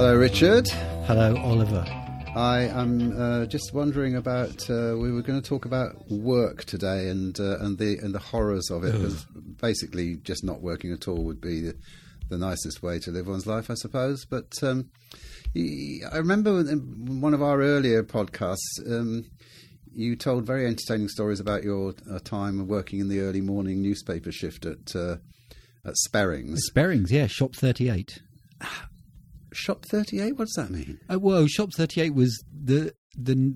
Hello, Richard. Hello, Oliver. I am uh, just wondering about. Uh, we were going to talk about work today and uh, and the and the horrors of it. basically, just not working at all would be the, the nicest way to live one's life, I suppose. But um, I remember in one of our earlier podcasts. Um, you told very entertaining stories about your uh, time working in the early morning newspaper shift at uh, at Sperrings. Sperrings, yeah, Shop 38. Shop thirty eight. What does that mean? Uh, well, Shop 38 was the the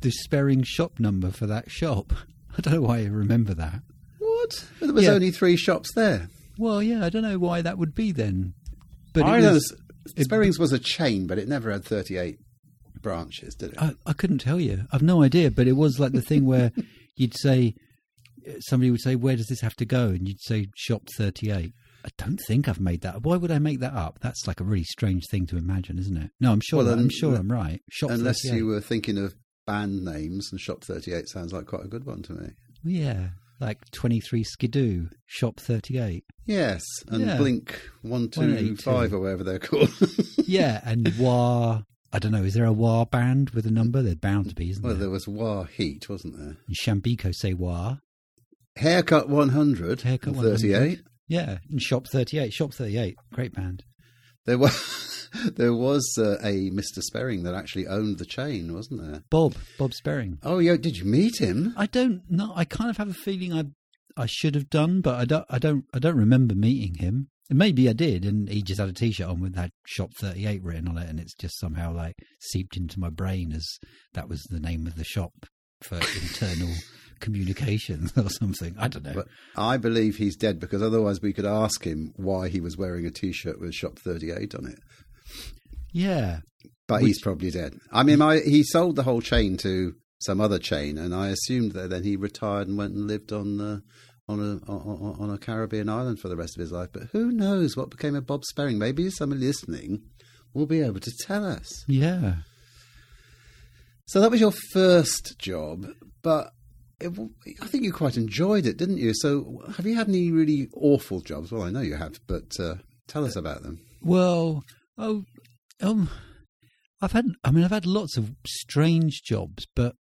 the Sperring shop number for that shop. I don't know why I remember that. What? There was Yeah. only three shops there. Well, yeah, I don't know why that would be then. But I know was, Sperrings was a chain, but it never had 38 branches, did it? I, I couldn't tell you. I've no idea. But it was like the thing where you'd say, somebody would say, "Where does this have to go?" And you'd say, "Shop 38." I don't think I've made that. Why would I make that up? That's like a really strange thing to imagine, isn't it? No, I'm sure. Well, that- I'm sure I'm right. Shop Unless 38. you were thinking of band names, and Shop 38 sounds like quite a good one to me. Yeah, like 23 Skidoo, Shop 38. Yes, and Yeah. Blink 125 or whatever they're called. Yeah, and Wah. I don't know, is there a Wah band with a number? There's bound to be, isn't well, there? Well, there was Wah Heat, wasn't there? And Shambeko say Wah. Haircut 100, Haircut 38. 100. Yeah, and Shop 38. Shop 38, great band. There was there was uh, a Mr. Sperring that actually owned the chain, wasn't there? Bob, Bob Sperring. Oh, yeah. Did you meet him? I don't know. I kind of have a feeling I I should have done, but I don't. I don't. I don't remember meeting him. Maybe I did, and he just had a T-shirt on with that "Shop 38" written on it, and it's just somehow like seeped into my brain as that was the name of the shop for internal communications or something. I don't know. But I believe he's dead because otherwise we could ask him why he was wearing a T-shirt with Shop 38 on it. yeah, But he's probably dead. I mean, I, he sold the whole chain to some other chain, and I assumed that then he retired and went and lived on uh, on a on, on a Caribbean island for the rest of his life. But who knows what became of Bob Sperring? Maybe somebody listening will be able to tell us. yeah. So that was your first job, but it, I think you quite enjoyed it, didn't you? So have you had any really awful jobs? Well, I know you have, but uh, tell us about them. Well, oh, um, I've had. I mean, I've had lots of strange jobs, but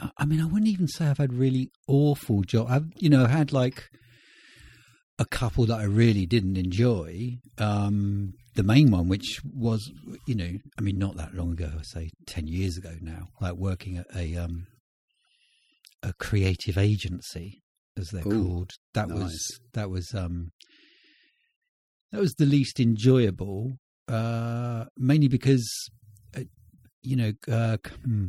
uh, I mean, I wouldn't even say I've had really awful jobs. I've, you know, had like a couple that I really didn't enjoy. Um, the main one, which was, you know, I mean, not that long ago, I say ten years ago now, like working at a um, a creative agency, as they're Ooh, called. That was that was um, that was the least enjoyable, uh, mainly because, uh, you know, uh, hmm,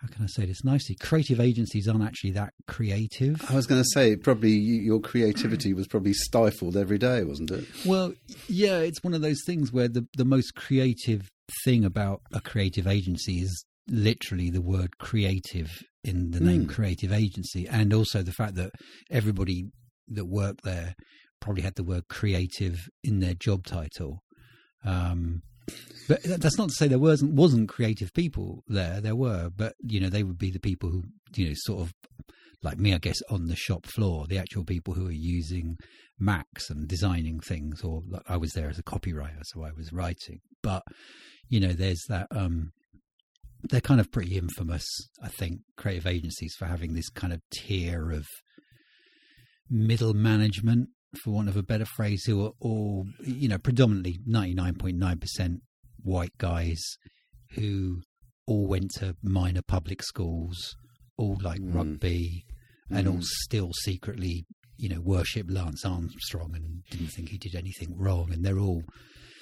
how can I say this nicely? Creative agencies aren't actually that creative. I was going to say, probably your creativity was probably stifled every day, wasn't it? Well, yeah, it's one of those things where the the most creative thing about a creative agency is literally the word creative in the name Mm. creative agency and also the fact that everybody that worked there probably had the word creative in their job title um but that's not to say there wasn't wasn't creative people there there were but you know they would be the people who you know sort of like me i guess on the shop floor the actual people who are using macs and designing things or like i was there as a copywriter so i was writing but you know there's that um they're kind of pretty infamous i think creative agencies for having this kind of tier of middle management for want of a better phrase who are all you know predominantly 99.9% white guys who all went to minor public schools all like Mm. rugby and all Mm. still secretly you know worship Lance Armstrong and didn't think he did anything wrong and they're all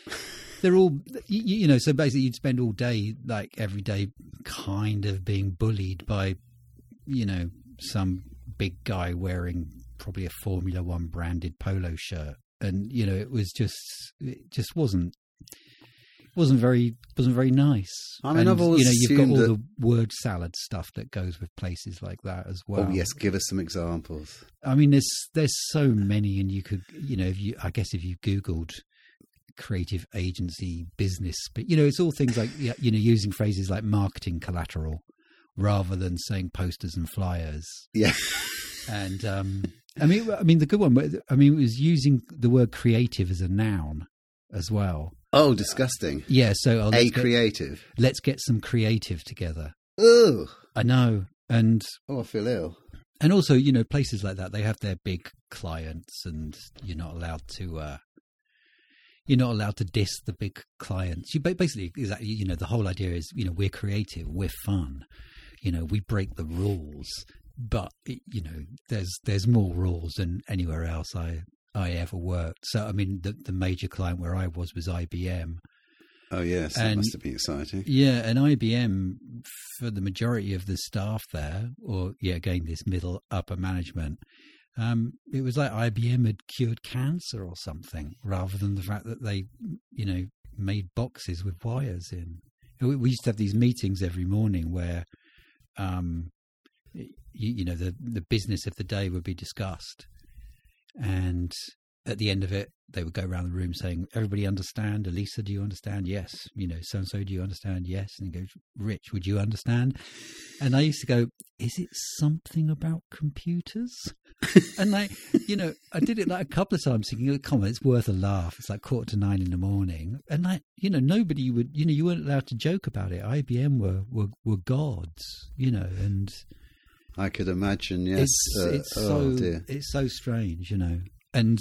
they're all you, you know so basically you'd spend all day like every day kind of being bullied by you know some big guy wearing probably a formula 1 branded polo shirt and you know it was just it just wasn't wasn't very wasn't very nice. I mean, and, I've always you know you've got all that- the word salad stuff that goes with places like that as oh, well. Oh, yes, give us some examples. I mean, there's there's so many, and you could, you know, if you, I guess, if you googled creative agency business, but you know, it's all things like you know, using phrases like marketing collateral rather than saying posters and flyers. Yeah. And um, I mean, I mean, the good one, I mean, it was using the word creative as a noun as well. Oh, disgusting. Yeah, so oh, A get, creative. let's get some creative together. Ugh. I know, and Oh, I feel ill. and also you know places like that they have their big clients, and you're not allowed to. Uh, you're not allowed to diss the big clients. You basically, exactly, you know, the whole idea is, you know, we're creative, we're fun, you know, we break the rules, but it- you know, there's there's more rules than anywhere else I I ever worked. So I mean, the the major client where I was was IBM. Oh, yes. That must have been exciting. Yeah, and IBM for the majority of the staff there, or yeah, again this middle upper management, um, it was like IBM had cured cancer or something, rather than the fact that they, you know, made boxes with wires in. We, used to have these meetings every morning where, um, you, you know, the the business of the day would be discussed, and at the end of it, they would go around the room saying, "Everybody understand? Elisa, do you understand? Yes. You know, so and so, do you understand? Yes." And he goes, "Rich, would you understand?" And I used to go, "Is it something about computers?" and like, you know, I did it like a couple of times, thinking, oh, "Come on, it's worth a laugh." It's like quarter to nine in the morning, and like, you know, nobody would, you know, you weren't allowed to joke about it. IBM were were, were gods, you know, and I could imagine, yes. it's Uh, it's oh, so dear. it's so strange, you know. And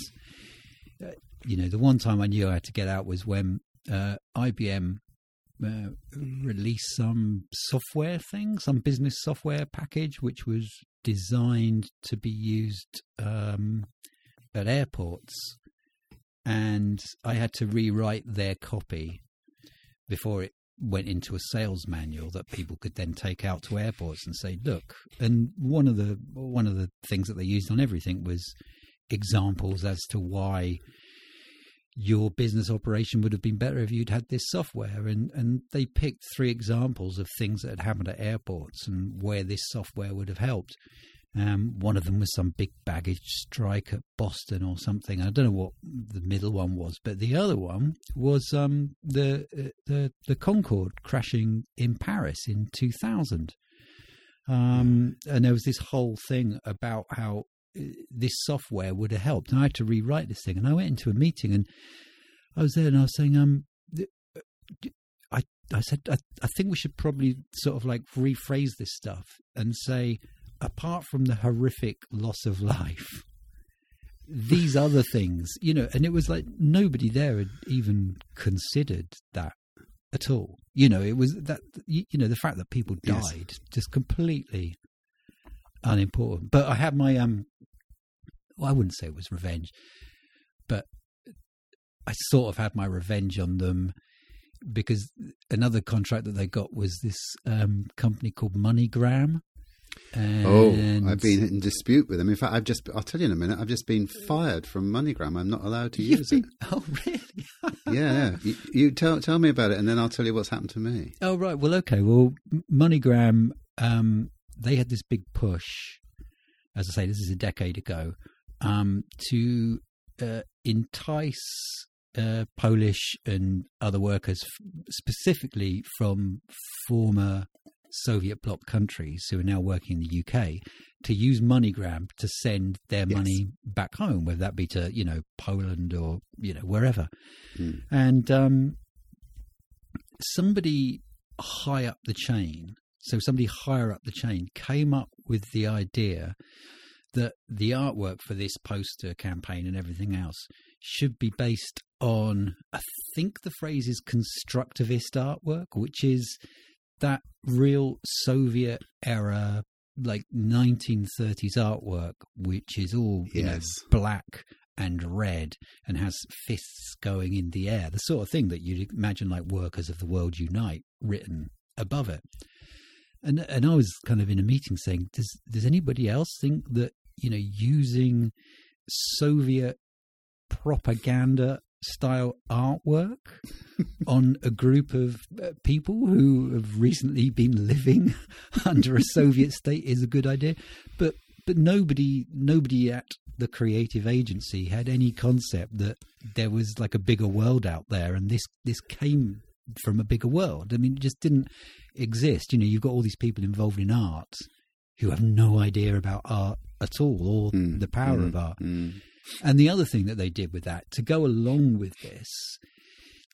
you know, the one time I knew I had to get out was when uh, IBM uh, released some software thing, some business software package, which was designed to be used um, at airports, and I had to rewrite their copy before it went into a sales manual that people could then take out to airports and say, "Look." And one of the one of the things that they used on everything was examples as to why your business operation would have been better if you'd had this software and and they picked three examples of things that had happened at airports and where this software would have helped um, one of them was some big baggage strike at Boston or something. I don't know what the middle one was, but the other one was um, the uh, the the Concorde crashing in Paris in 2000. Um, and there was this whole thing about how this software would have helped. And I had to rewrite this thing. And I went into a meeting and I was there and I was saying, um, uh, I, I said, I, I think we should probably sort of like rephrase this stuff and say, apart from the horrific loss of life, these other things, you know, and it was like nobody there had even considered that at all. You know, it was that, you know, the fact that people Yes. died just completely unimportant. But I had my, um, well, I wouldn't say it was revenge, but I sort of had my revenge on them because another contract that they got was this um, company called MoneyGram. And Oh, I've been in dispute with them. In fact, I've just, I'll tell you in a minute, I've just been fired from MoneyGram. I'm not allowed to use been- Oh, really? Yeah, yeah. You, you tell, tell me about it and then I'll tell you what's happened to me. Oh, right. Well, okay. Well, MoneyGram, um, they had this big push, as I say, this is a decade ago, um, to uh, entice uh, Polish and other workers, f- specifically from former Soviet bloc countries who are now working in the UK, to use MoneyGram to send their Yes. money back home, whether that be to you know Poland or you know wherever. Hmm. And um, somebody high up the chain, so somebody higher up the chain, came up with the idea that the artwork for this poster campaign and everything else should be based on, I think the phrase is constructivist artwork, which is that real Soviet era, like 1930s artwork, which is all you Yes. know, black and red and has fists going in the air, the sort of thing that you'd imagine like Workers of the World Unite written above it. And and I was kind of in a meeting saying, does does anybody else think that you know using Soviet propaganda style artwork on a group of uh, people who have recently been living under a Soviet state is a good idea, but but nobody nobody at the creative agency had any concept that there was like a bigger world out there, and this this came from a bigger world. I mean, it just didn't exist. You know, you've got all these people involved in art who have no idea about art at all or Mm, the power mm, of art. mm. And the other thing that they did with that, to go along with this,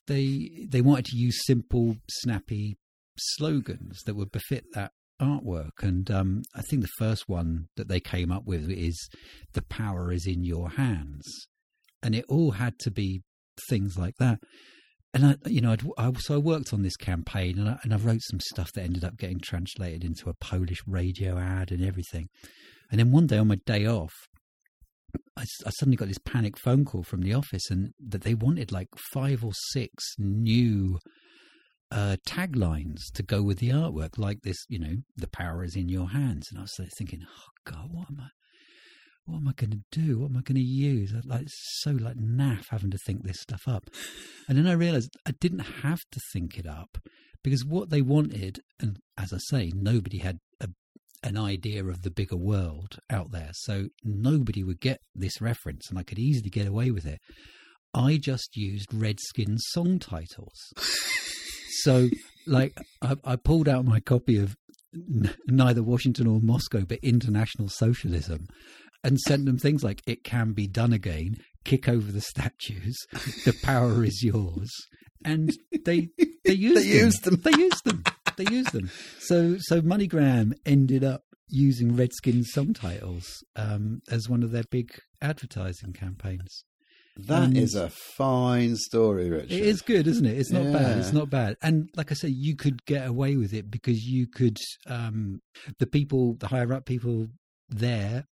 they they wanted to use simple, snappy slogans that would befit that artwork. And um, I think the first one that they came up with is "The power is in your hands," and it all had to be things like that. And I, you know, I, so I worked on this campaign, and I, and I wrote some stuff that ended up getting translated into a Polish radio ad and everything. And then one day on my day off, I, I, suddenly got this panic phone call from the office, and that they wanted like five or six new uh, taglines to go with the artwork, like this. You know, the power is in your hands. And I was thinking, oh God, what am I? What am I going to do? What am I going to use? Like so like naff having to think this stuff up, and then I realised I didn't have to think it up because what they wanted, and as I say, nobody had a an idea of the bigger world out there. So nobody would get this reference, and I could easily get away with it. I just used Redskin song titles. so, like, I, I, pulled out my copy of neither Washington or Moscow, but International Socialism, and sent them things like "It can be done again," "Kick over the statues," "The power is yours," and they they used they them. used them. They used them they used them. So so MoneyGram ended up using Redskins subtitles um, as one of their big advertising campaigns. That and is a fine story, Richard. It is good, isn't it? It's not yeah. bad. It's not bad. And like I say, you could get away with it because you could, um, the people, the higher up people there,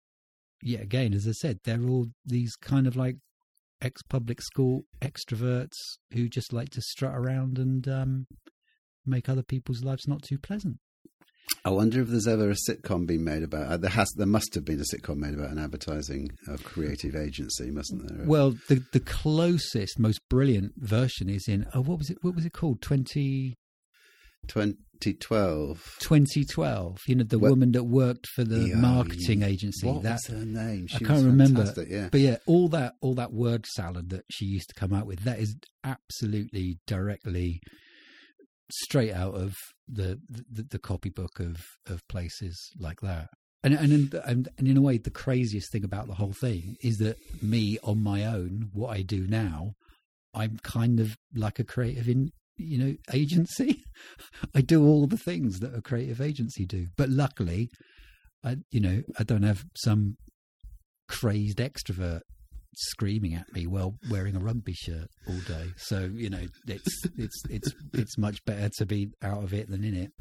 yeah, again, as I said, they're all these kind of like ex public school extroverts who just like to strut around and um, make other people's lives not too pleasant. I wonder if there's ever a sitcom been made about. Uh, there has. There must have been a sitcom made about an advertising a creative agency, mustn't there? Well, the the closest, most brilliant version is in. Oh, what was it? What was it called? Twenty. 2012. 2012. You know, the well, woman that worked for the yeah, marketing agency. What that, was her name? She I can't remember. Yeah. But yeah, all that all that word salad that she used to come out with, that is absolutely directly straight out of the the, the copybook of of places like that. And and, in, and and in a way, the craziest thing about the whole thing is that me on my own, what I do now, I'm kind of like a creative in you know agency. I do all the things that a creative agency do, but luckily, I you know I don't have some crazed extrovert screaming at me while wearing a rugby shirt all day. So you know, it's it's it's it's much better to be out of it than in it.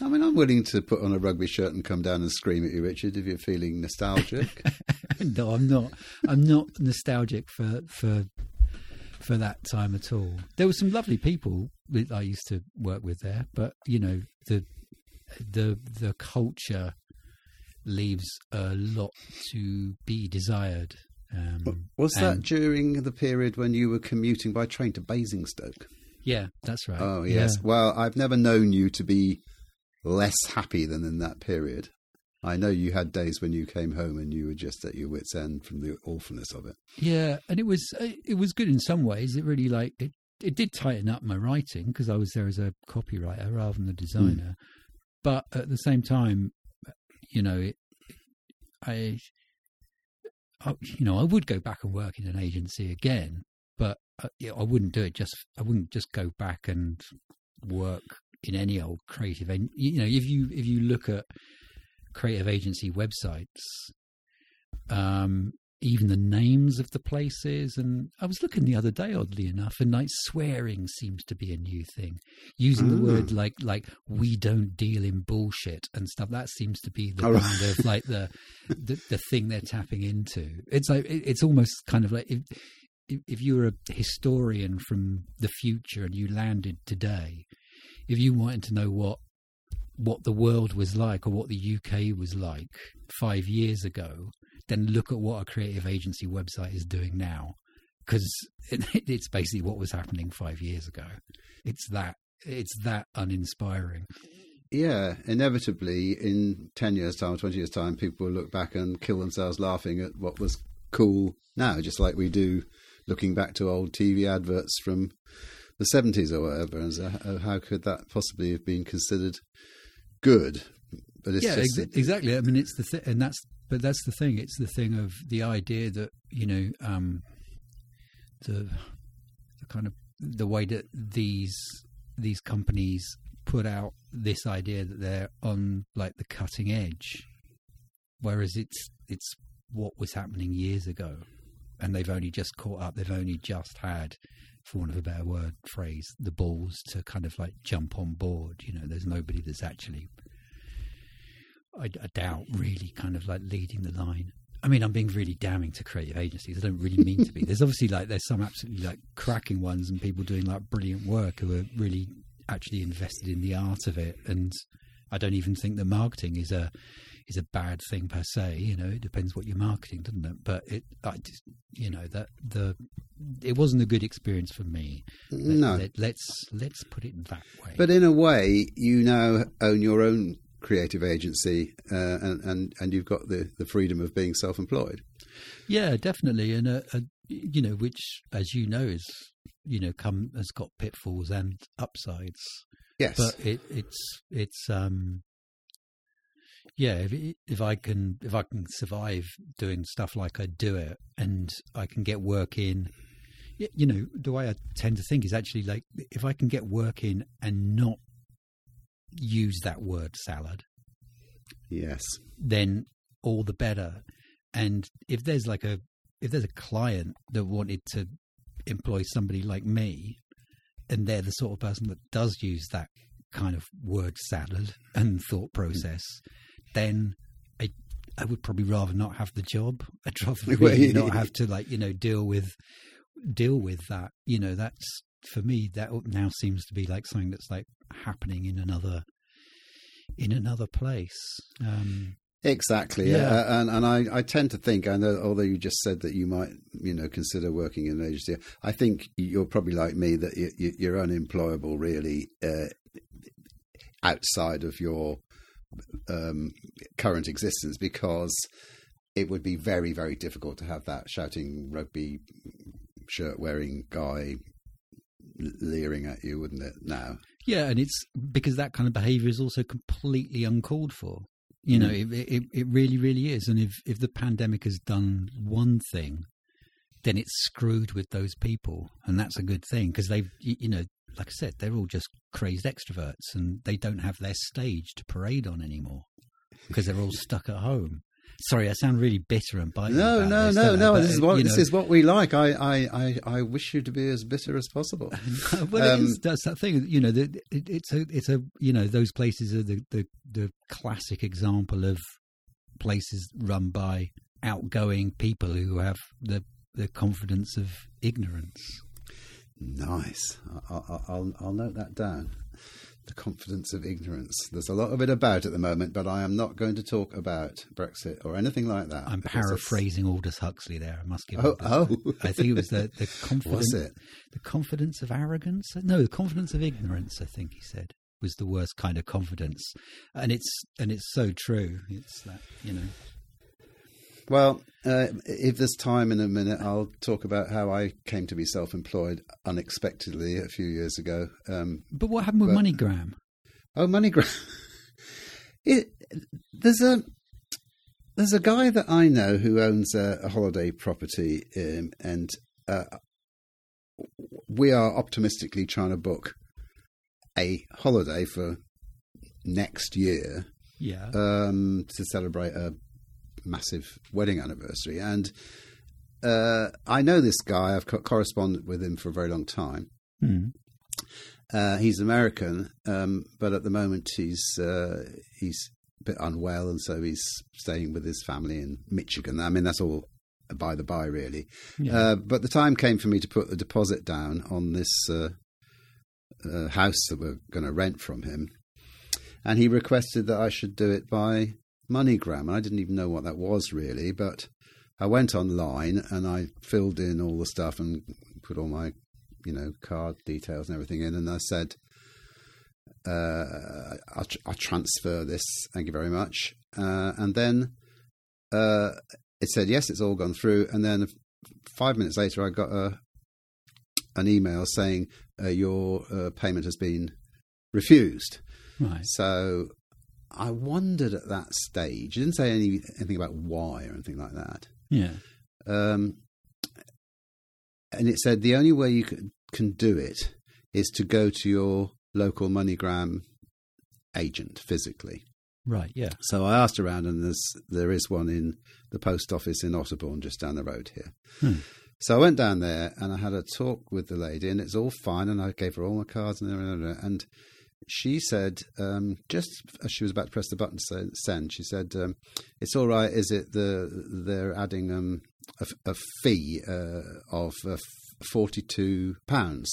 I mean, I'm willing to put on a rugby shirt and come down and scream at you, Richard, if you're feeling nostalgic. no, I'm not. I'm not nostalgic for for for that time at all. There were some lovely people that I used to work with there, but you know, the the the culture leaves a lot to be desired um, was that during the period when you were commuting by train to Basingstoke? Yeah, that's right. Oh, yes. Yeah. Well, I've never known you to be less happy than in that period. I know you had days when you came home and you were just at your wits' end from the awfulness of it. Yeah, and it was uh, it was good in some ways. It really like it it did tighten up my writing because I was there as a copywriter rather than a designer. Mm. But at the same time, you know, it, I I, you know, I would go back and work in an agency again, but uh, I wouldn't do it just. I wouldn't just go back and work in any old creative. And you know, if you if you look at creative agency websites, um, even the names of the places. And I was looking the other day, oddly enough, and like swearing seems to be a new thing. Using mm. the word like like we don't deal in bullshit and stuff. That seems to be the kind of like the, the, the thing they're tapping into. It's like it's almost kind of like if if you were a historian from the future and you landed today, if you wanted to know what what the world was like or what the UK was like five years ago, then look at what a creative agency website is doing now because it, it's basically what was happening five years ago. It's that it's that uninspiring. Yeah, inevitably, in ten years' time, twenty years' time, people will look back and kill themselves laughing at what was cool now, just like we do looking back to old TV adverts from the seventies or whatever. And so how could that possibly have been considered good? But yeah, just, ex- exactly. I mean, it's the th- and that's but that's the thing. It's the thing of the idea that you know um, the the kind of the way that these these companies put out this idea that they're on like the cutting edge, whereas it's it's what was happening years ago, and they've only just caught up. They've only just had, for want of a better word phrase, the balls to kind of like jump on board. You know, there's nobody that's actually, I, I doubt, really kind of like leading the line. I mean, I'm being really damning to creative agencies. I don't really mean to be. There's obviously like there's some absolutely like cracking ones and people doing like brilliant work who are really actually invested in the art of it. And I don't even think that marketing is a is a bad thing per se. You know, it depends what you're marketing, doesn't it? But it, I just, you know, that the it wasn't a good experience for me. No. Let, let's let's put it that way. But in a way, you now own your own creative agency, uh, and, and and you've got the the freedom of being self-employed. Yeah, definitely, and a, a, you know, which, as you know, is you know, come has got pitfalls and upsides. Yes, But it, it's it's um, yeah. If if I can if I can survive doing stuff like I do it, and I can get work in, you know, the way I tend to think is actually like if I can get work in and not use that word salad, yes, then all the better. And if there's like a if there's a client that wanted to employ somebody like me, and they're the sort of person that does use that kind of word salad and thought hmm. process, then I I would probably rather not have the job. I'd rather really not have to like you know deal with deal with that. You know that's for me that now seems to be like something that's like happening in another in another place. Um, exactly. Yeah. Uh, and and I, I tend to think, I know, although you just said that you might, you know, consider working in an agency, I think you're probably like me that you, you're unemployable really uh, outside of your um, current existence because it would be very, very difficult to have that shouting rugby shirt wearing guy leering at you, wouldn't it? Now, Yeah, and it's because that kind of behaviour is also completely uncalled for. You know, Mm. it, it it really, really is. And if if the pandemic has done one thing, then it's screwed with those people, and that's a good thing because they've you know, like I said, they're all just crazed extroverts, and they don't have their stage to parade on anymore because they're all stuck at home. Sorry, I sound really bitter and biting. no, no, this, no, no. But, This is uh, what you this is what we like. I, I, I, I wish you to be as bitter as possible. well, Um, is, that's that thing. You know, the, it, it's a, it's a, you know, those places are the, the, the classic example of places run by outgoing people who have the, the confidence of ignorance. Nice. I'll, I'll, I'll, I'll note that down. The confidence of ignorance. There's a lot of it about at the moment, but I am not going to talk about Brexit or anything like that. I'm because it's- paraphrasing Aldous Huxley there. I must give. Oh, oh. I think it was the the confidence. Was it? the confidence of arrogance? No, the confidence of ignorance. I think he said was the worst kind of confidence, and it's and it's so true. It's that you know. Well, uh, if there's time in a minute, I'll talk about how I came to be self-employed unexpectedly a few years ago. Um, But what happened with But- MoneyGram? Oh, MoneyGram. it, there's a there's a guy that I know who owns a, a holiday property, um, and uh, we are optimistically trying to book a holiday for next year Yeah. um, to celebrate a massive wedding anniversary. And uh, I know this guy. I've co- corresponded with him for a very long time. Hmm. Uh, he's American, um, but at the moment he's uh, he's a bit unwell, and so he's staying with his family in Michigan. I mean, that's all by the by, really. Yeah. Uh, but the time came for me to put the deposit down on this uh, uh, house that we're going to rent from him, and he requested that I should do it by MoneyGram. I didn't even know what that was really, but I went online and I filled in all the stuff and put all my you know, card details and everything in, and I said, uh, I'll, tr- I'll transfer this, thank you very much. Uh, and then uh, it said, yes, it's all gone through. And then five minutes later, I got a, an email saying, uh, your uh, payment has been refused. right. So I wondered at that stage, it didn't say any, anything about why or anything like that. Yeah. Um, and it said the only way you could can do it is to go to your local MoneyGram agent physically. Right. Yeah. So I asked around, and there's there is one in the post office in Otterbourne, just down the road here. Hmm. So I went down there and I had a talk with the lady, and it's all fine. And I gave her all my cards and. And she said, um, just as she was about to press the button to send, she said, um, "It's all right. Is it the they're adding um, a, a fee uh, of uh, forty two pounds?"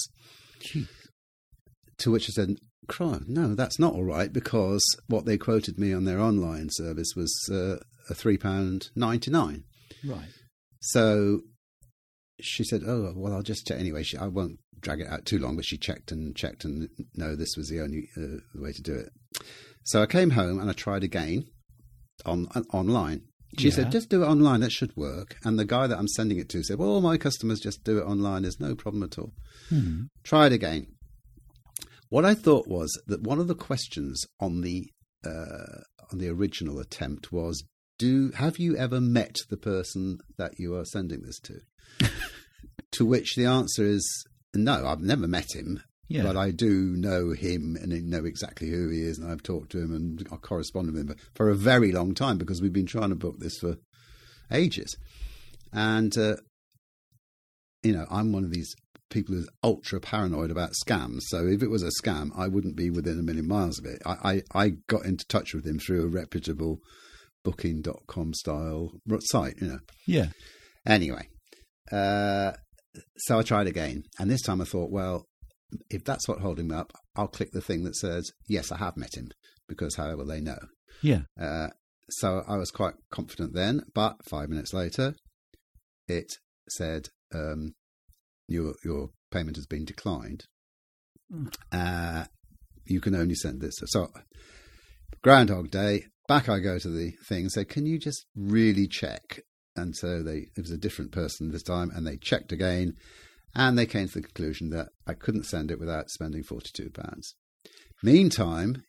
To which I said, "Cry, no, that's not all right because what they quoted me on their online service was uh, a three pound ninety nine. Right. So she said, "Oh well, I'll just check anyway." She, I won't drag it out too long, but she checked and checked, and no, this was the only uh, way to do it. So I came home and I tried again on, on online. She Yeah. said, "Just do it online. That should work." And the guy that I'm sending it to said, "Well, all my customers just do it online. There's no problem at all." Hmm. Try it again. What I thought was that one of the questions on the uh, on the original attempt was, "Do have you ever met the person that you are sending this to?" to which the answer is no. I've never met him, Yeah. but I do know him and know exactly who he is, and I've talked to him and I correspond with him for a very long time because we've been trying to book this for ages, and uh, you know I'm one of these people who's ultra paranoid about scams. So if it was a scam, I wouldn't be within a million miles of it. I, I, I got into touch with him through a reputable booking.com style site, you know. Yeah. Anyway, uh, so I tried again. And this time I thought, well, if that's what holding me up, I'll click the thing that says, yes, I have met him, because how will they know? Yeah. Uh, so I was quite confident then, but five minutes later, it said um, your your payment has been declined. Mm. Uh, you can only send this. So Groundhog Day, back I go to the thing and say, can you just really check? And so they it was a different person this time, and they checked again, and they came to the conclusion that I couldn't send it without spending forty two pounds. Meantime,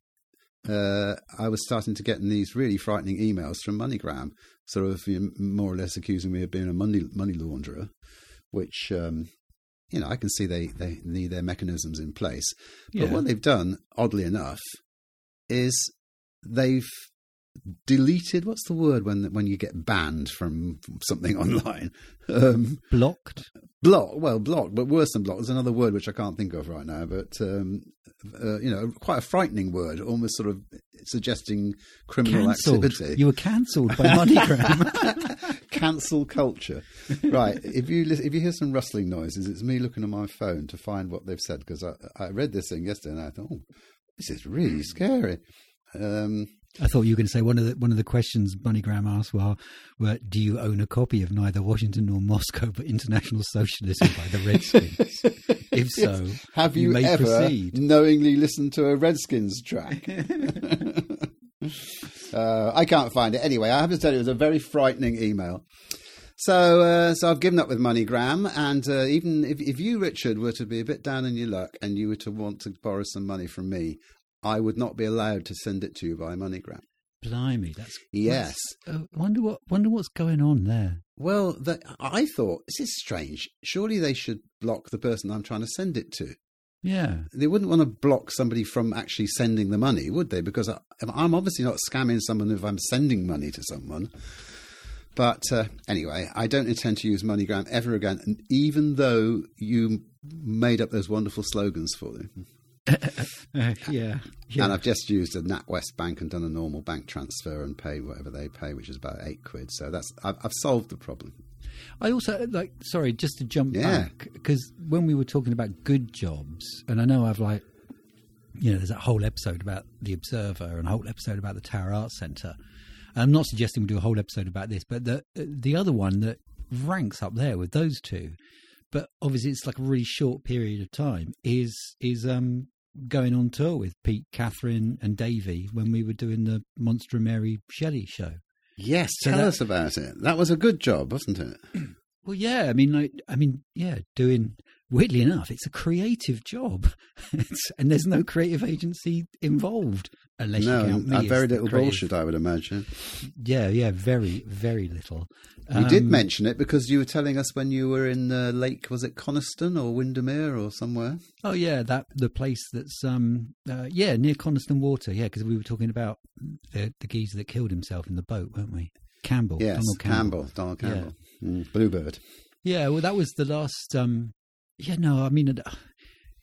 uh, I was starting to get these really frightening emails from MoneyGram, sort of you know, more or less accusing me of being a money money launderer, which um, you know I can see they they need their mechanisms in place. But Yeah. what they've done, oddly enough, is they've deleted. What's the word when when you get banned from something online? Um, Blocked. block well blocked but worse than blocked there's another word which i can't think of right now but um, uh, you know quite a frightening word almost sort of suggesting criminal Cancelled. activity You were cancelled by MoneyGram. cancel culture right if you if you hear some rustling noises it's me looking on my phone to find what they've said because I, I read this thing yesterday and i thought oh this is really scary um, I thought you were going to say one of the one of the questions MoneyGram asked were, were "Do you own a copy of neither Washington nor Moscow, but International Socialism by the Redskins? if so, have you, may ever proceed." knowingly listened to a redskins track Uh, I can't find it. Anyway, I have to tell you, it was a very frightening email. So, uh, so I've given up with MoneyGram, and uh, even if, if you, Richard, were to be a bit down on your luck and you were to want to borrow some money from me, I would not be allowed to send it to you by MoneyGram. Blimey, that's Yes. that's- uh, wonder what wonder what's going on there. Well, the, I thought this is strange. Surely they should block the person I'm trying to send it to. Yeah, They wouldn't want to block somebody from actually sending the money, would they? Because I, I'm obviously not scamming someone if I'm sending money to someone. But uh, anyway, I don't intend to use MoneyGram ever again, even though you made up those wonderful slogans for them. Uh, yeah, yeah. And I've just used a NatWest Bank and done a normal bank transfer and paid whatever they pay, which is about eight quid. So that's I've, I've solved the problem. I also like sorry, just to jump Yeah. back because when we were talking about good jobs, and I know I've like, you know, there's that whole episode about the Observer and a whole episode about the Tower Arts Centre. I'm not suggesting we do a whole episode about this, but the the other one that ranks up there with those two, but obviously it's like a really short period of time is is um going on tour with Pete, Catherine, and Davey when we were doing the Monster Mary Shelley show. Yes, So tell that- us about it. That was a good job, wasn't it? Well, yeah. I mean, like, I mean, yeah. Doing weirdly enough, it's a creative job, it's, and there's no creative agency involved. unless no, you count me. and as very little creative- bullshit, I would imagine. Yeah, yeah, very, very little. You did Um, mention it because you were telling us when you were in uh, Lake, was it Coniston or Windermere or somewhere? Oh yeah, that the place that's um uh, yeah near Coniston Water. Yeah, because we were talking about the the geezer that killed himself in the boat, weren't we? Campbell, yes, Donald Campbell. Campbell, Donald Campbell. Mm, Bluebird. Yeah, well, that was the last. um Yeah, no, I mean,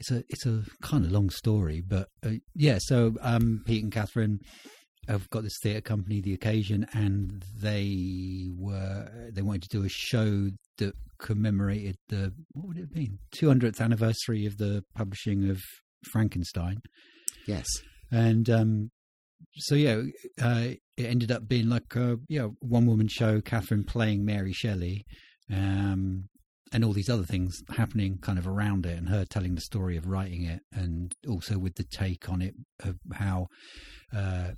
it's a it's a kind of long story, but uh, yeah. So um Pete and Catherine have got this theatre company, The Occasion, and they were they wanted to do a show that commemorated the what would it have been 200th anniversary of the publishing of Frankenstein. Yes. and um, so yeah, uh, it ended up being like a yeah one woman show, Catherine playing Mary Shelley, um, and all these other things happening kind of around it, and her telling the story of writing it, and also with the take on it of how uh,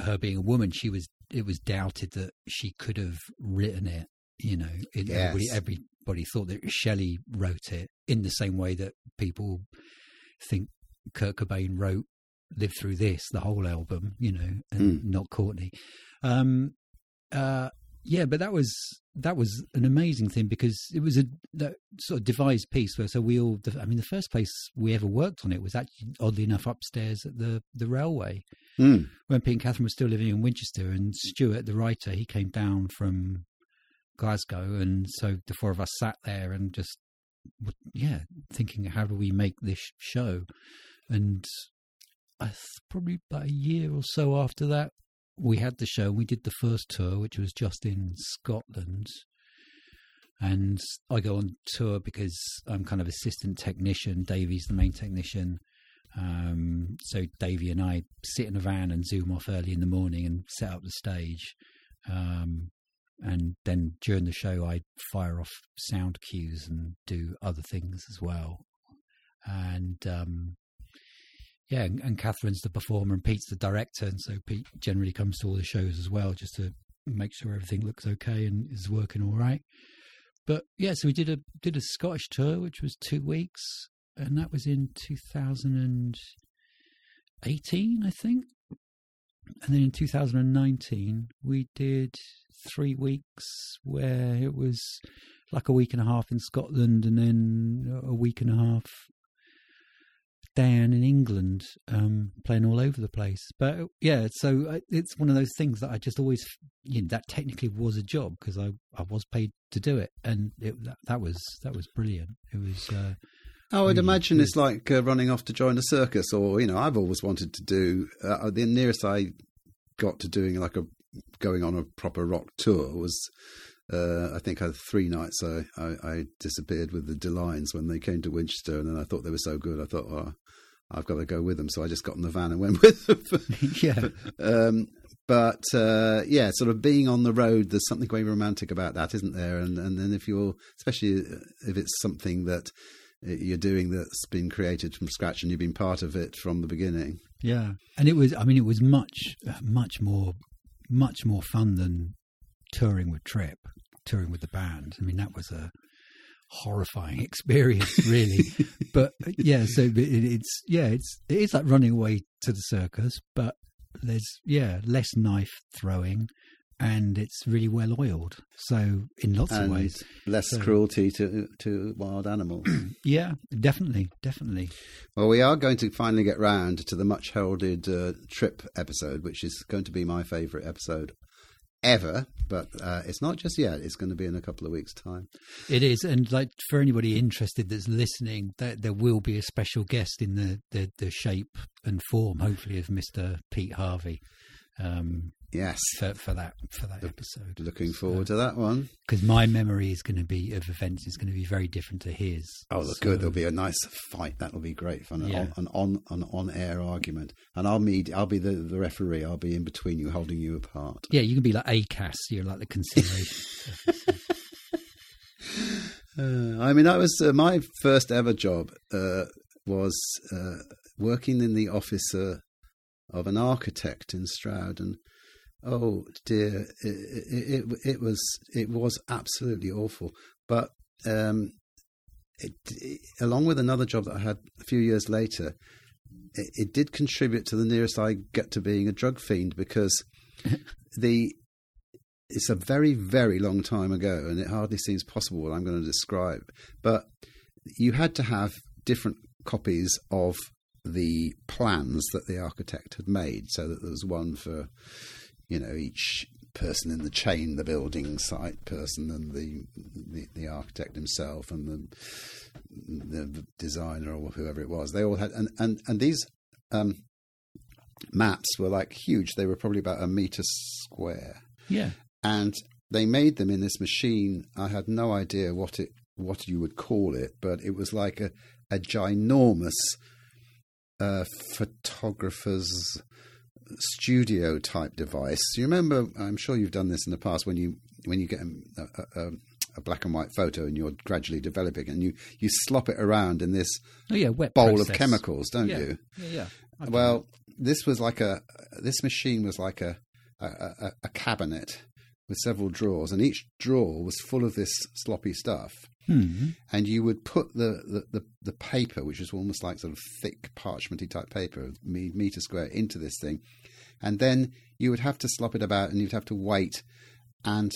her being a woman, she was it was doubted that she could have written it. You know, it, Yes. everybody everybody thought that Shelley wrote it in the same way that people think Kurt Cobain wrote live through this the whole album you know and not courtney um uh yeah but that was that was an amazing thing because it was a that sort of devised piece where so we all i mean the first place we ever worked on it was actually oddly enough upstairs at the the railway Mm. when Pete and Catherine were still living in Winchester, and Stuart, the writer, he came down from Glasgow, and so the four of us sat there and just, yeah, thinking how do we make this show, and I th- probably about a year or so after that, we had the show. We did the first tour, which was just in Scotland. And I go on tour because I'm kind of assistant technician. Davey's the main technician. Um, so Davey and I sit in a van and zoom off early in the morning and set up the stage. Um, and then during the show, I fire off sound cues and do other things as well. And um, yeah, and, and Catherine's the performer and Pete's the director, and so Pete generally comes to all the shows as well, just to make sure everything looks okay and is working all right. But yeah, so we did a did a Scottish tour, which was two weeks, and that was in 2018, I think. And then in 2019, we did three weeks where it was like a week and a half in Scotland and then a week and a half down in England, um, playing all over the place. But yeah, so I- it's one of those things that I just always, you know, that technically was a job because I, I was paid to do it, and it, that, that was that was brilliant. It was. Uh, I would Really imagine good. it's like uh, running off to join a circus, or you know, I've always wanted to do. Uh, the nearest I got to doing like a going on a proper rock tour was, uh, I think, I had three nights. I, I, I disappeared with the Delines when they came to Winchester, and then I thought they were so good. I thought, oh, I've got to go with them. So I just got in the van and went with them. yeah, um, but uh, yeah, sort of being on the road, there's something very romantic about that, isn't there? And and then if you're, especially if it's something that you're doing that's been created from scratch and you've been part of it from the beginning. yeah, and it was. I mean, it was much, uh, much more, much more fun than touring with Trip, touring with the band. I mean, that was a horrifying experience, really. but uh, yeah, so it, it's yeah, it's it is like running away to the circus, but there's yeah less knife throwing, and it's really well oiled. So in lots of ways, less So- cruelty to to wild animals. yeah, definitely, definitely. well, we are going to finally get round to the much heralded uh, trip episode, which is going to be my favourite episode ever. But uh, it's not just yet; it's going to be in a couple of weeks' time. It is, and like for anybody interested that's listening, there, there will be a special guest in the, the, the shape and form, hopefully, of Mister Pete Harvey um, Yes, for for that for that episode. looking forward to that one. because my memory is going to be of events is going to be very different to his. Oh, So- good. There'll be a nice fight. That'll be great fun. An, Yeah. on, an on an on air argument, and I'll meet. I'll be the, the referee. I'll be in between you, holding you apart. Yeah, you can be like ACAS. You're like the conciliation. Uh, I mean, that was uh, my first ever job. Uh, was uh, working in the office uh, of an architect in Stroud, and oh dear, it, it, it, it was it was absolutely awful. But um, it, it, along with another job that I had a few years later, it, it did contribute to the nearest I get to being a drug fiend because the it's a very very long time ago, and it hardly seems possible what I'm going to describe. But you had to have different copies of the plans that the architect had made, so that there was one for you know each person in the chain, the building site person, and the the, the architect himself, and the the designer or whoever it was. They all had, and and and these um, maps were like huge. They were probably about a meter square, Yeah. and they made them in this machine. I had no idea what it what you would call it, but it was like a a ginormous uh, photographer's studio type device. You remember? I'm sure you've done this in the past when you when you get a, a, a black and white photo and you're gradually developing, and you you slop it around in this Oh yeah, wet bowl process. of chemicals, don't yeah. you? Yeah, yeah. I've Well, this was like a this machine was like a a, a a cabinet with several drawers, and each drawer was full of this sloppy stuff. that. Hmm. And you would put the, the, the, the paper, which was almost like sort of thick parchmenty type paper, meter square, into this thing, and then you would have to slop it about, and you'd have to wait, and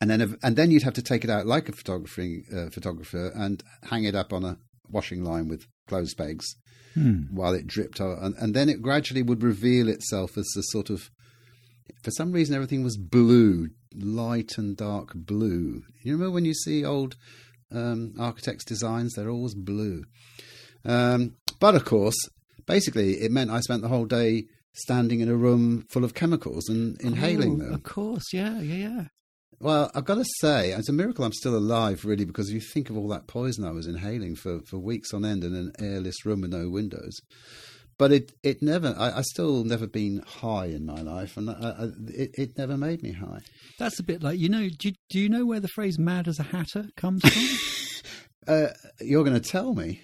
and then and then you'd have to take it out like a photography uh, photographer and hang it up on a washing line with clothes pegs Hmm. while it dripped out, and, and then it gradually would reveal itself as a sort of. For some reason, everything was blue, light and dark blue. You remember when you see old um, architects' designs? They're always blue. Um, but of course, basically, it meant I spent the whole day standing in a room full of chemicals and inhaling Oh, them. Of course, yeah, yeah, yeah. Well, I've got to say, it's a miracle I'm still alive, really, because you think of all that poison I was inhaling for, for weeks on end in an airless room with no windows. But it, it never, I, I still never been high in my life, and I, I, it, it never made me high. That's a bit like you know. Do you, do you know where the phrase "mad as a hatter" comes from? Uh, you're going to tell me?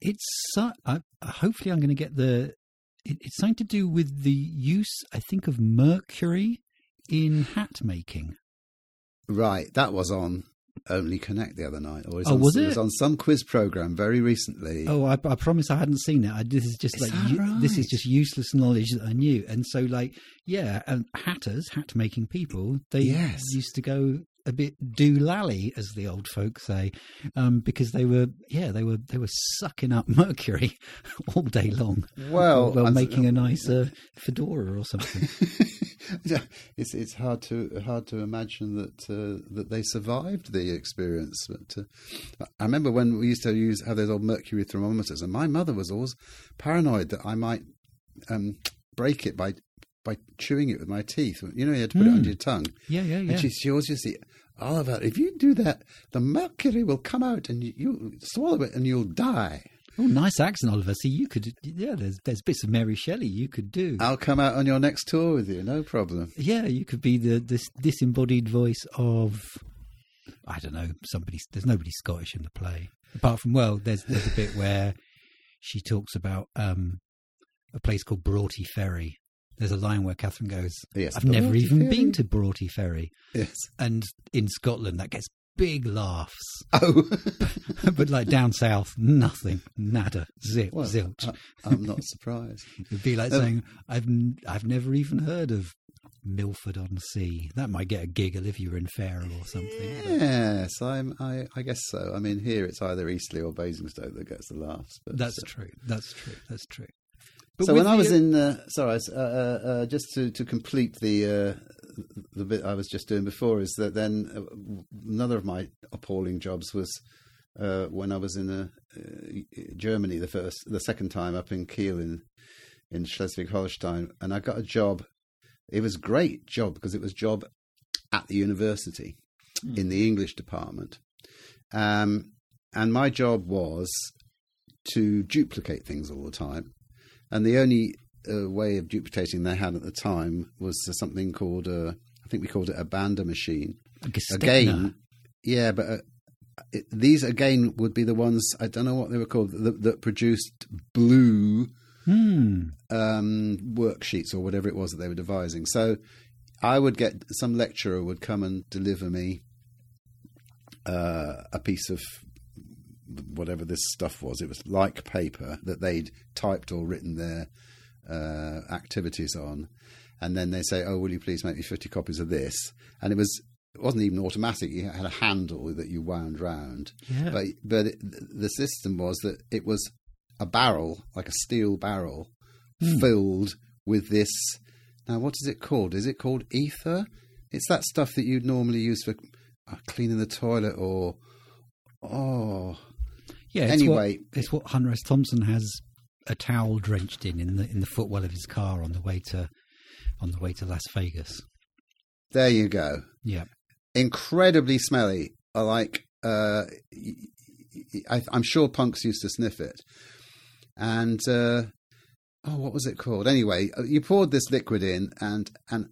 it's so, I, hopefully I'm going to get the. It, it's something to do with the use, I think, of mercury in hat making. Right, that was on Only Connect the other night, or Oh, on, was was it? was on some quiz program very recently. Oh, I, I promise I hadn't seen it. I, this is just Is like u- this is just useless knowledge that I knew. And so, like, yeah, and hatters, hat making people, they Yes. used to go a bit doolally, as the old folk say, um, because they were, yeah, they were they were sucking up mercury all day long. Well, while making a nice uh, fedora or something. Yeah, it's it's hard to hard to imagine that uh, that they survived the experience. But uh, I remember when we used to use have those old mercury thermometers, and my mother was always paranoid that I might um, break it by by chewing it with my teeth. You know, you had to put it Mm. under your tongue. Yeah, yeah, yeah. And she, she always used to Oliver, if you do that, the mercury will come out and you, you swallow it and you'll die. Oh, nice accent, Oliver. See, you could, yeah. There's there's bits of Mary Shelley you could do. I'll come out on your next tour with you, no problem. Yeah, you could be the this disembodied voice of I don't know somebody. There's nobody Scottish in the play apart from well, there's there's a bit where she talks about um, a place called Broughty Ferry. There's a line where Catherine goes, Yes, "I've never Broughty even Ferry." been to Broughty Ferry," Yes. and in Scotland that gets big laughs, Oh, but like down south, nothing, nada, zip, well, zilch. I, I'm not surprised. It'd be like Um, saying, "I've n- I've never even heard of Milford on Sea." That might get a giggle if you were in Fareham or something. but- Yes, I'm, I, I guess so. I mean, here it's either Eastleigh or Basingstoke that gets the laughs. But, That's uh, true. That's true. That's true. So with when I was the- in, uh, sorry, uh, uh, uh, just to, to complete the uh, the bit I was just doing before is that then uh, another of my appalling jobs was uh, when I was in uh, uh, Germany the first, the second time up in Kiel in in Schleswig-Holstein, and I got a job. It was a great job because it was job at the university in the English department, um, and my job was to duplicate things all the time. And the only uh, way of duplicating they had at the time was uh, something called, uh, I think we called it a Banda machine. Gestetner. Again, yeah, but uh, it, these again would be the ones, I don't know what they were called, that, that produced blue Hmm. um, worksheets or whatever it was that they were devising. So I would get some lecturer would come and deliver me uh, a piece of whatever this stuff was. It was like paper that they'd typed or written their uh, activities on, and then they say, "Oh, will you please make me fifty copies of this?" And it was it wasn't even automatic. You had a handle that you wound round. Yeah. But but it, the system was that it was a barrel, like a steel barrel, filled with this. Now, what is it called? Is it called ether? It's that stuff that you'd normally use for uh, cleaning the toilet or oh Yeah. It's Anyway- what, it's what Hunter S. Thompson has a towel drenched in in the in the footwell of his car on the way to on the way to Las Vegas. there you go. Yeah. Incredibly smelly. I like. Uh, I, I'm sure punks used to sniff it, and uh, oh, what was it called? Anyway, uh, you poured this liquid in, and and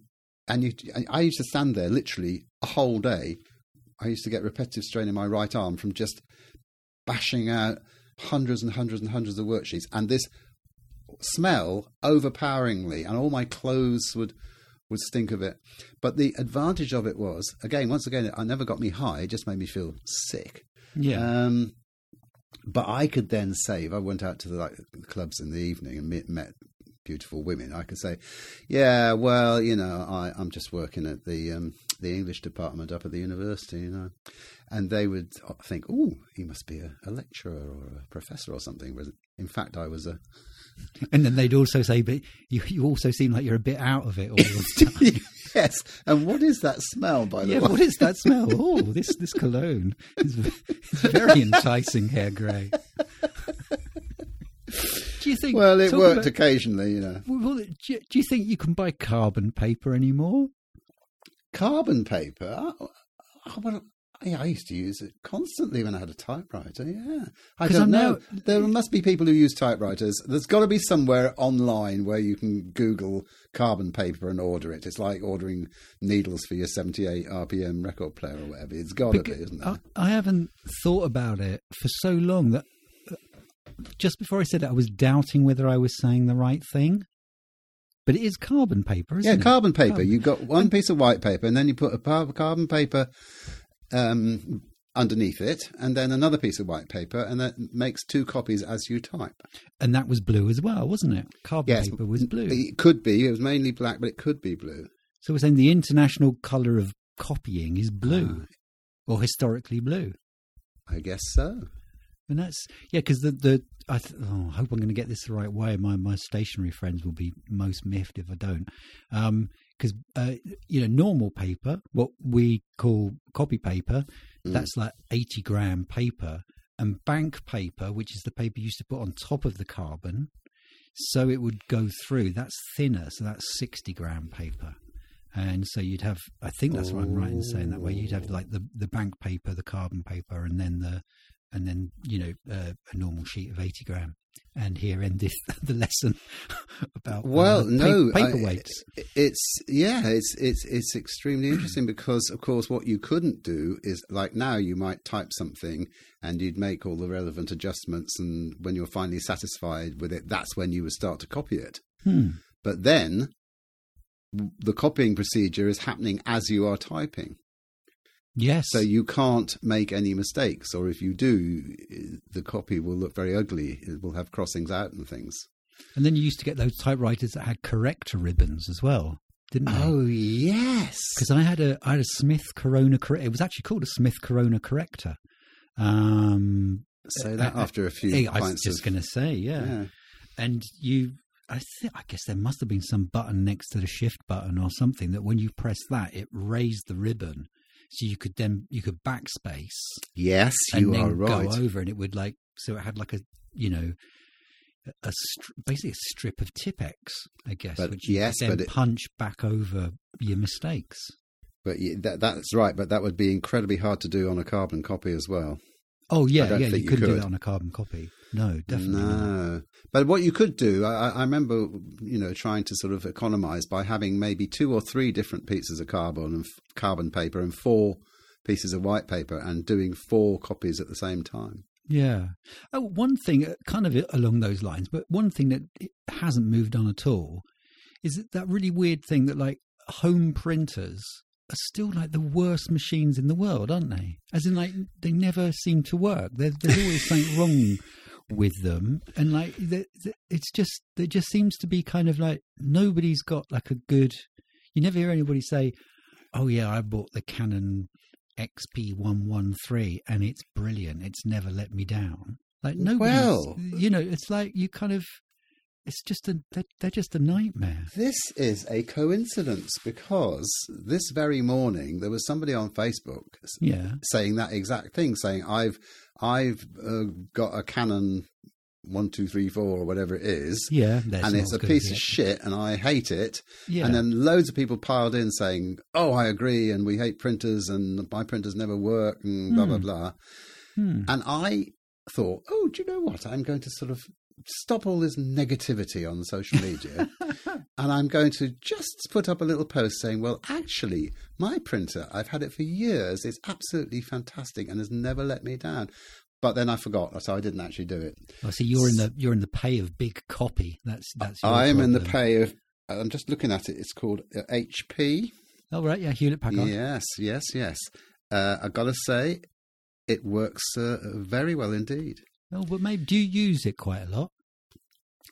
and you. I used to stand there literally a whole day. I used to get repetitive strain in my right arm from just bashing out hundreds and hundreds and hundreds of worksheets, and this smell overpoweringly, and all my clothes would would stink of it. But the advantage of it was, again, once again, it never got me high; it just made me feel sick. Yeah. Um, but I could then save. I went out to the like, clubs in the evening and met, met beautiful women, I could say, "Yeah, well, you know, I, I'm just working at the um, the English department up at the university, you know," and they would think, "Oh, he must be a, a lecturer or a professor or something." Whereas, in fact, I was a and then they'd also say, "But you you also seem like you're a bit out of it all the time." yes. And what is that smell, by the yeah. way? What is that smell? Oh, this this cologne is very enticing, Hair Grey. Do you think? Well, it worked about- occasionally, you know. well, do, you, do you think you can buy carbon paper anymore? Carbon paper. Oh, oh, well, I used to use it constantly when I had a typewriter. Yeah, I don't I'm know. now- There must be people who use typewriters. There's got to be somewhere online where you can Google carbon paper and order it. It's like ordering needles for your 78 RPM record player or whatever. It's got to be, isn't I, it? I haven't thought about it for so long that uh, just before I said it, I was doubting whether I was saying the right thing. But it is carbon paper, isn't Yeah, it? carbon paper. Carbon. You've got one piece of white paper, and then you put a carbon paper um, underneath it, and then another piece of white paper, and that makes two copies as you type. And that was blue as well, wasn't it? Carbon Yes, paper was blue. It could be. It was mainly black, but it could be blue. So we're saying the international colour of copying is blue, Ah. or historically blue. I guess so. And that's yeah, because the the I, th- oh, I hope I'm going to get this the right way. My my stationary friends will be most miffed if I don't, because uh, you know normal paper, what we call copy paper, Mm. that's like 80 gram paper, and bank paper, which is the paper you used to put on top of the carbon, so it would go through. That's thinner, so that's 60 gram paper. And so you'd have, I think that's what I'm right in saying that way. You'd have like the, the bank paper, the carbon paper, and then the and then you know uh, a normal sheet of 80 gram and here endeth the lesson about uh, Well, pa- no, I- paperweights It's yeah, it's it's it's extremely interesting because of course what you couldn't do is like now you might type something and you'd make all the relevant adjustments and when you're finally satisfied with it, that's when you would start to copy it. Hmm. But then the copying procedure is happening as you are typing. Yes So you can't make any mistakes, or if you do, the copy will look very ugly. It will have crossings out and things. and then you used to get those typewriters that had corrector ribbons as well didn't they Oh yes, because I had a I had a Smith Corona. It was actually called a Smith Corona corrector. Um, say that uh, after a few I was just going to say, yeah. yeah. And you, I think, I guess there must have been some button next to the shift button or something that when you press that, it raised the ribbon, so you could then you could backspace Yes, and you then are right. go over, and it would like so it had like a you know. A str- basically a strip of Tippex, I guess, But which you yes, could then it- punch back over your mistakes. But that, that's right. But that would be incredibly hard to do on a carbon copy as well. Oh yeah, yeah, you you couldn't do that on a carbon copy. No, definitely not. No. But what you could do, I, I- remember, you know, trying to sort of economise by having maybe two or three different pieces of carbon and f- carbon paper and four pieces of white paper and doing four copies at the same time. Yeah. Oh, one thing, uh, kind of along those lines, but one thing that hasn't moved on at all is that really weird thing that like home printers are still like the worst machines in the world, aren't they? As in, like they never seem to work. There, there's always something wrong with them, and like it's just there just seems to be kind of like nobody's got like a good. You never hear anybody say, "Oh yeah, I bought the Canon XP one one three and it's brilliant. It's never let me down." Like nobody, Well- you know, it's like you kind of. It's just a they're, they're just a nightmare. This is a coincidence because this very morning there was somebody on Facebook Yeah, saying that exact thing, saying I've I've uh, got a Canon one two three four or whatever it is, yeah, and it's a piece yeah. of shit, and I hate it. Yeah. And then loads of people piled in saying, "Oh, I agree, and we hate printers, and my printers never work, and blah blah blah." Hmm. And I thought, "Oh, do you know what? I'm going to sort of stop all this negativity on social media, and I'm going to just put up a little post saying, "Well, actually, my printer, I've had it for years. It's absolutely fantastic, and has never let me down." But then I forgot, so I didn't actually do it. Oh, so you're in the you're in the pay of big copy. That's that's. I'm in the pay of. I'm just looking at it. It's called uh, HP. Oh right, yeah, Hewlett Packard. Yes, yes, yes. Uh, I got to say, it works uh, very well indeed. Oh, but maybe do you use it quite a lot?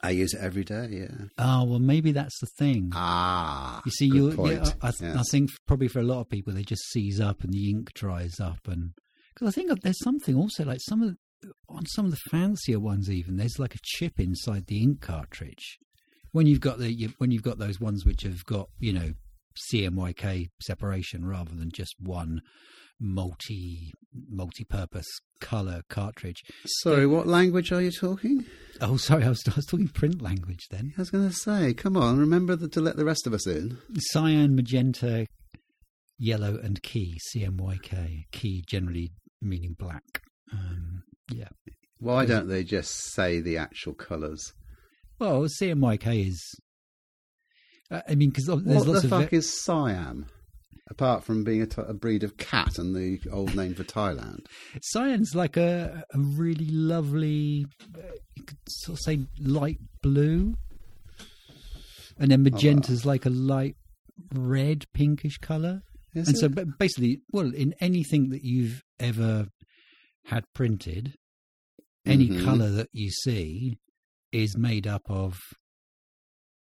I use it every day. Yeah. Oh well, maybe that's the thing. Ah, you see, you. Yeah, I, I, I think probably for a lot of people, they just seize up and the ink dries up, and because I think there's something also like some of the, on some of the fancier ones, even there's like a chip inside the ink cartridge. When you've got the you, when you've got those ones which have got you know CMYK separation rather than just one multi multi-purpose color cartridge. Sorry, what language are you talking? Oh, sorry, I was, I was talking print language then. I was going to say, come on, remember the, to let the rest of us in. Cyan, magenta, yellow, and key. CMYK. Key generally meaning black. Um, yeah. Why don't they just say the actual colours? Well, CMYK is. Uh, I mean, because there's What lots the of. fuck is Siam? Apart from being a, t- a breed of cat and the old name for Thailand. Cyan's like a, a really lovely, uh, you could sort of say light blue. And then magenta's like a light red, pinkish colour. Is and so it? ba- basically, well, in anything that you've ever had printed, any Mhm. colour that you see is made up of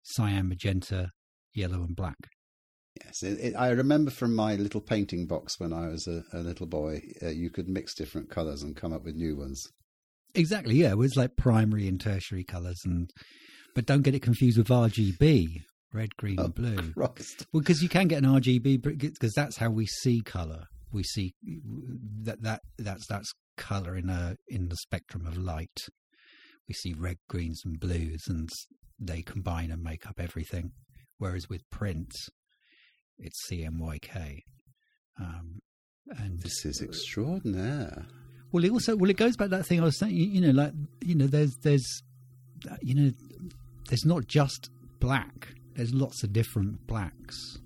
cyan, magenta, yellow, and black. Yes, it, it, I remember from my little painting box when I was a, a little boy, uh, you could mix different colours and come up with new ones. Exactly, yeah. It was like primary and tertiary colours, and but don't get it confused with RGB, red, green, Oh, and blue. Christ. Well, because you can get an RGB because that's how we see color. We see that that that's that's color in a in the spectrum of light. We see red, greens, and blues, and they combine and make up everything. Whereas with print, it's CMYK. Um, and This is extraordinary. well, it also well, it goes back to that thing I was saying. You, you know, like you know, there's there's you know, there's not just black. There's lots of different blacks,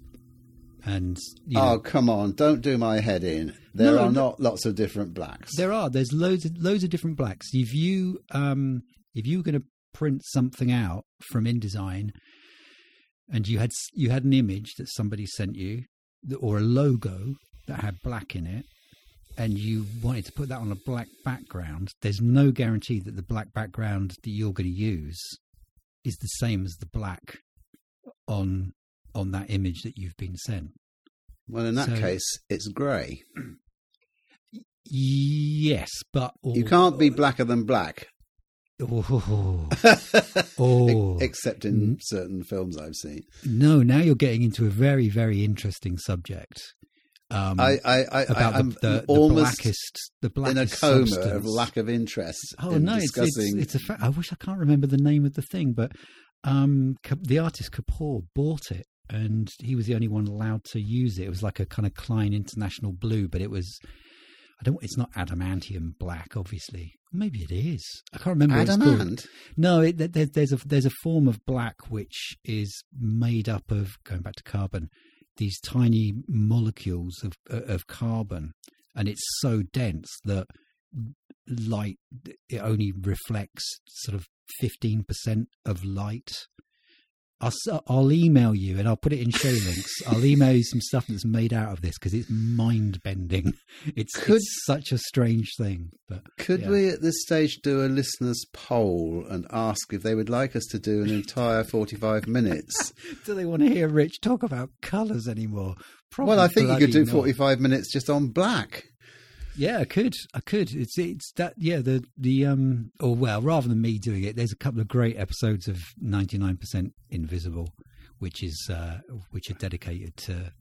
and you know, Oh, come on. Don't do my head in. There No, are no. not lots of different blacks. there are there's loads of loads of different blacks. If you um if you were going to print something out from InDesign, and you had you had an image that somebody sent you, or a logo that had black in it, and you wanted to put that on a black background, there's no guarantee that the black background that you're going to use is the same as the black on on that image that you've been sent. well, in that So- case, it's grey. Yes, but You can't be blacker than black. Oh, Oh. Except in certain films I've seen. no! Now you're getting into a very, very interesting subject. Um, I, I, I, about I, am the, the, the almost blackest, the in a coma substance. of lack of interest Oh in no, it's, discussing. it's it's a fact. I wish I can't remember the name of the thing, but um, the artist Kapoor bought it, and he was the only one allowed to use it. It was like a kind of Klein International Blue, but it was. I don't. It's not adamantium black, obviously. Maybe it is. I can't remember. what it's called. Adamant? No, it, there, there's a there's a form of black which is made up of going back to carbon, these tiny molecules of uh, of carbon, and it's so dense that light it only reflects sort of fifteen percent of light I'll, I'll email you and I'll put it in show links. I'll email you some stuff that's made out of this because it's mind bending. It's, Could- it's such a strange thing. But Could Yeah. we at this stage do a listeners' poll and ask if they would like us to do an entire 45 minutes? do they want to hear Rich talk about colours anymore? Probably well, I think you could do 45 minutes just on black. Yeah, I could. I could. It's it's that. Yeah, the the um. Or well, rather than me doing it, there's a couple of great episodes of 99% Invisible, which is uh, which are dedicated to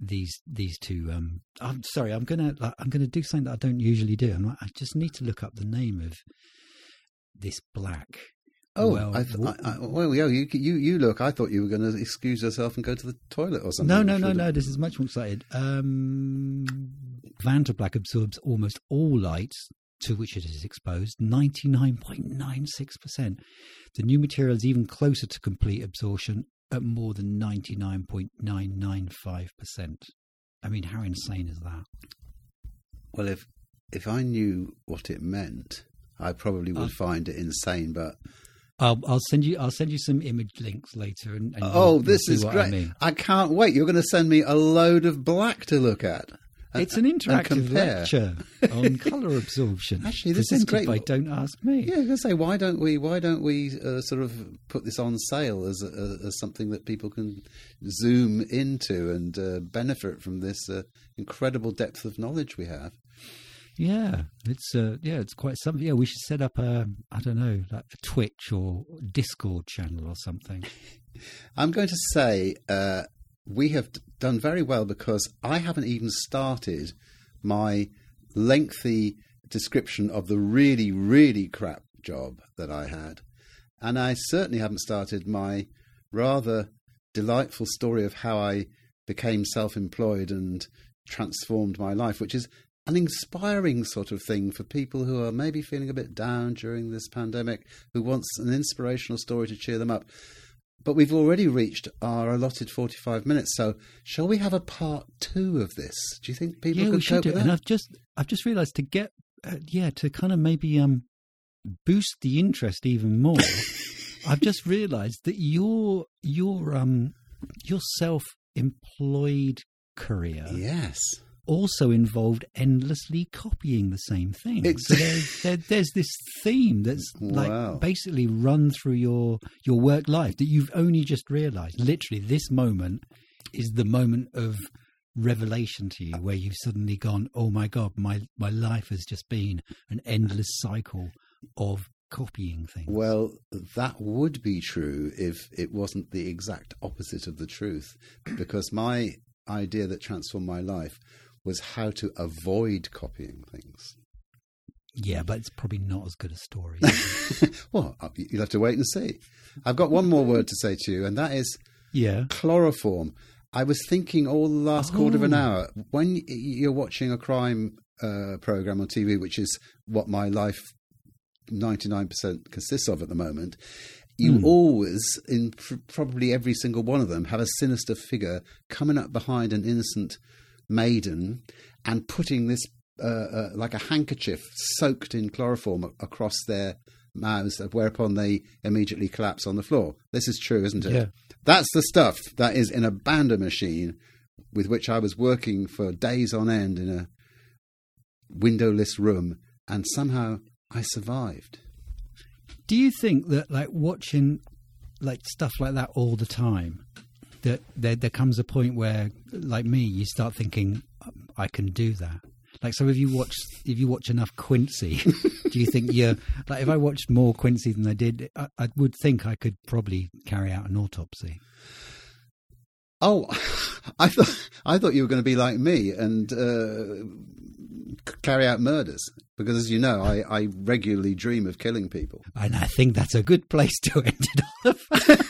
these these two. Um, I'm sorry. I'm gonna like, I'm gonna do something that I don't usually do. I'm like, I just need to look up the name of this black. Oh, well, I, th- w- I, I, well, yeah, you, you, you look. I thought you were going to excuse yourself and go to the toilet or something. no, no, no, no. This is much more excited. Um, Vantablack absorbs almost all light to which it is exposed, 99.96%. The new material is even closer to complete absorption at more than 99.995%. I mean, how insane is that? Well, if if I knew what it meant, I probably would Uh, find it insane. But I'll, I'll send you. I'll send you some image links later. And, and oh, you'll- you'll this is great! I mean. I can't wait. You're going to send me a load of black to look at. and- It's an interactive lecture on colour absorption. Actually, this is great. By Don't ask me. Yeah, I was going to say, why don't we? Why don't we uh, sort of put this on sale as a, as something that people can zoom into and uh, benefit from this uh, incredible depth of knowledge we have? Yeah, it's uh, yeah, it's quite something. Yeah, we should set up a I don't know, like a Twitch or Discord channel or something. I'm going to say uh, we have done very well because I haven't even started my lengthy description of the really, really crap job that I had. And I certainly haven't started my rather delightful story of how I became self employed and transformed my life, which is an inspiring sort of thing for people who are maybe feeling a bit down during this pandemic, who wants an inspirational story to cheer them up. But we've already reached our allotted 45 minutes, so shall we have a part two of this? Do you think people yeah, could we should cope do. with it. And? I've just I've just realised to get uh, yeah to kind of maybe um boost the interest even more. I've just realised that your your um your self employed career Yes. Also involved endlessly copying the same thing. So there's, there, there's this theme that's Wow. like basically run through your your work life that you've only just realised. Literally, this moment is the moment of revelation to you, where you've suddenly gone, "Oh my god, my my life has just been an endless cycle of copying things." Well, that would be true if it wasn't the exact opposite of the truth, because my idea that transformed my life was how to avoid copying things. yeah, but it's probably not as good a story. well, uh, you'll have to wait and see. I've got one more word to say to you, and that is yeah, chloroform. I was thinking all the last quarter of an Oh. hour when you're watching a crime uh, program on TV, which is what my life 99% consists of at the moment. You Hmm. always, in pr- probably every single one of them, have a sinister figure coming up behind an innocent maiden and putting this uh, uh, like a handkerchief soaked in chloroform across their mouths, whereupon they immediately collapse on the floor. This is true, isn't it? Yeah. That's the stuff that is in a Banda machine with which I was working for days on end in a windowless room, and somehow I survived. Do you think that like watching like stuff like that all the time that there there comes a point where like me you start thinking "Um, I can do that. Like so if you watch if you watch enough Quincy, do you think you're like if I watched more Quincy than I did I, I would think I could probably carry out an autopsy. Oh, I thought I thought you were going to be like me and uh, carry out murders because, as you know, I, I regularly dream of killing people. And I think that's a good place to end it off.